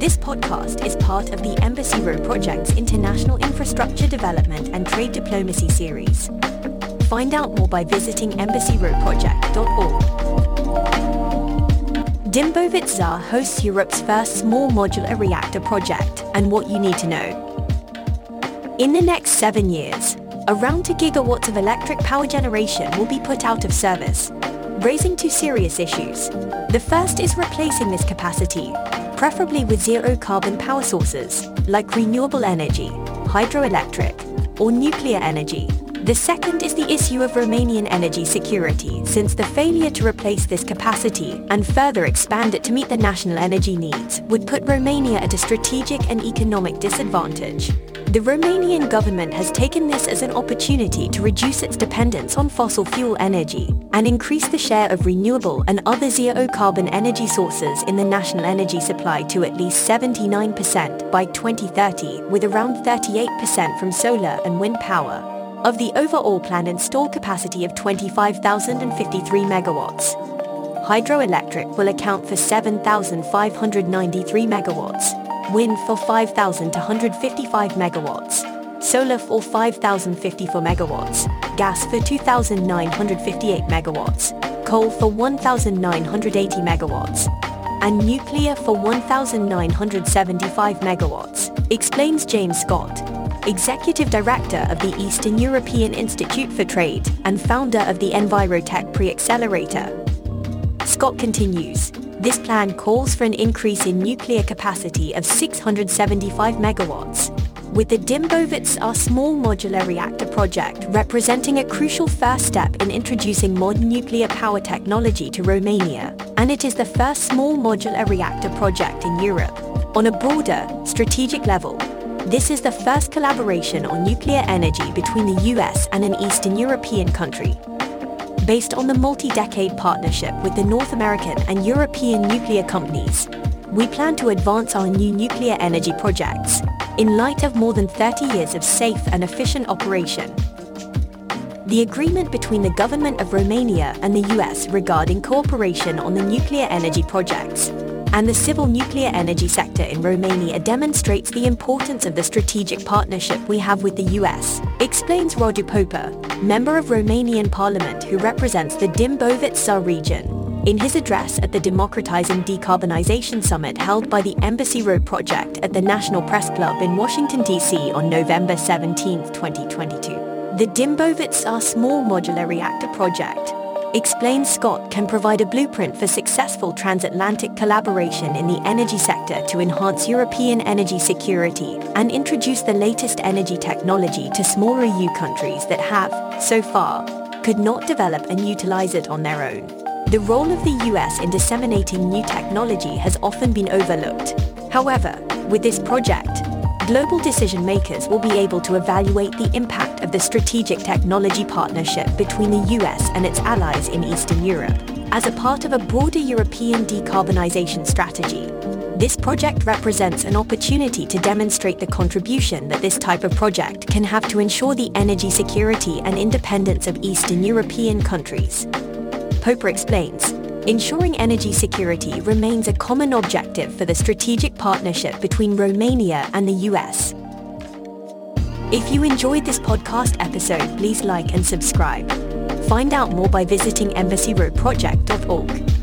This podcast is part of the Embassy Row Project's International Infrastructure Development and Trade Diplomacy series. Find out more by visiting embassyrowproject.org. Dimbovit ZAR hosts Europe's first small modular reactor project and what you need to know. In the next seven years, around 2 gigawatts of electric power generation will be put out of service, raising two serious issues. The first is replacing this capacity, preferably with zero carbon power sources, like renewable energy, hydroelectric, or nuclear energy. The second is the issue of Romanian energy security, since the failure to replace this capacity and further expand it to meet the national energy needs would put Romania at a strategic and economic disadvantage. The Romanian government has taken this as an opportunity to reduce its dependence on fossil fuel energy and increase the share of renewable and other zero-carbon energy sources in the national energy supply to at least 79% by 2030, with around 38% from solar and wind power. Of the overall planned installed capacity of 25,053 megawatts, hydroelectric will account for 7,593 megawatts, wind for 5,255 megawatts, solar for 5,054 megawatts, gas for 2,958 megawatts, coal for 1,980 megawatts, and nuclear for 1,975 megawatts, explains James Scott, Executive Director of the Eastern European Institute for Trade and founder of the Envirotech Pre-Accelerator. Scott continues, this plan calls for an increase in nuclear capacity of 675 megawatts, with the Dâmbovița small modular reactor project representing a crucial first step in introducing modern nuclear power technology to Romania, and it is the first small modular reactor project in Europe. On a broader, strategic level, this is the first collaboration on nuclear energy between the US and an Eastern European country, based on the multi-decade partnership with the North American and European nuclear companies. We plan to advance our new nuclear energy projects in light of more than 30 years of safe and efficient operation. The agreement between the government of Romania and the US regarding cooperation on the nuclear energy projects and the civil nuclear energy sector in Romania demonstrates the importance of the strategic partnership we have with the US, explains Radu Popa, member of Romanian Parliament who represents the Dâmbovița region. In his address at the Democratizing Decarbonization Summit held by the Embassy Row Project at the National Press Club in Washington, D.C. on November 17, 2022, the Dâmbovița Small Modular Reactor Project explains Scott can provide a blueprint for successful transatlantic collaboration in the energy sector to enhance European energy security and introduce the latest energy technology to smaller EU countries that have, so far, could not develop and utilize it on their own. The role of the US in disseminating new technology has often been overlooked. However, with this project, global decision makers will be able to evaluate the impact of the strategic technology partnership between the US and its allies in Eastern Europe. As a part of a broader European decarbonization strategy, this project represents an opportunity to demonstrate the contribution that this type of project can have to ensure the energy security and independence of Eastern European countries. Popa explains, Ensuring energy security remains a common objective for the strategic partnership between Romania and the US. If you enjoyed this podcast episode, please like and subscribe. Find out more by visiting embassyrowproject.org.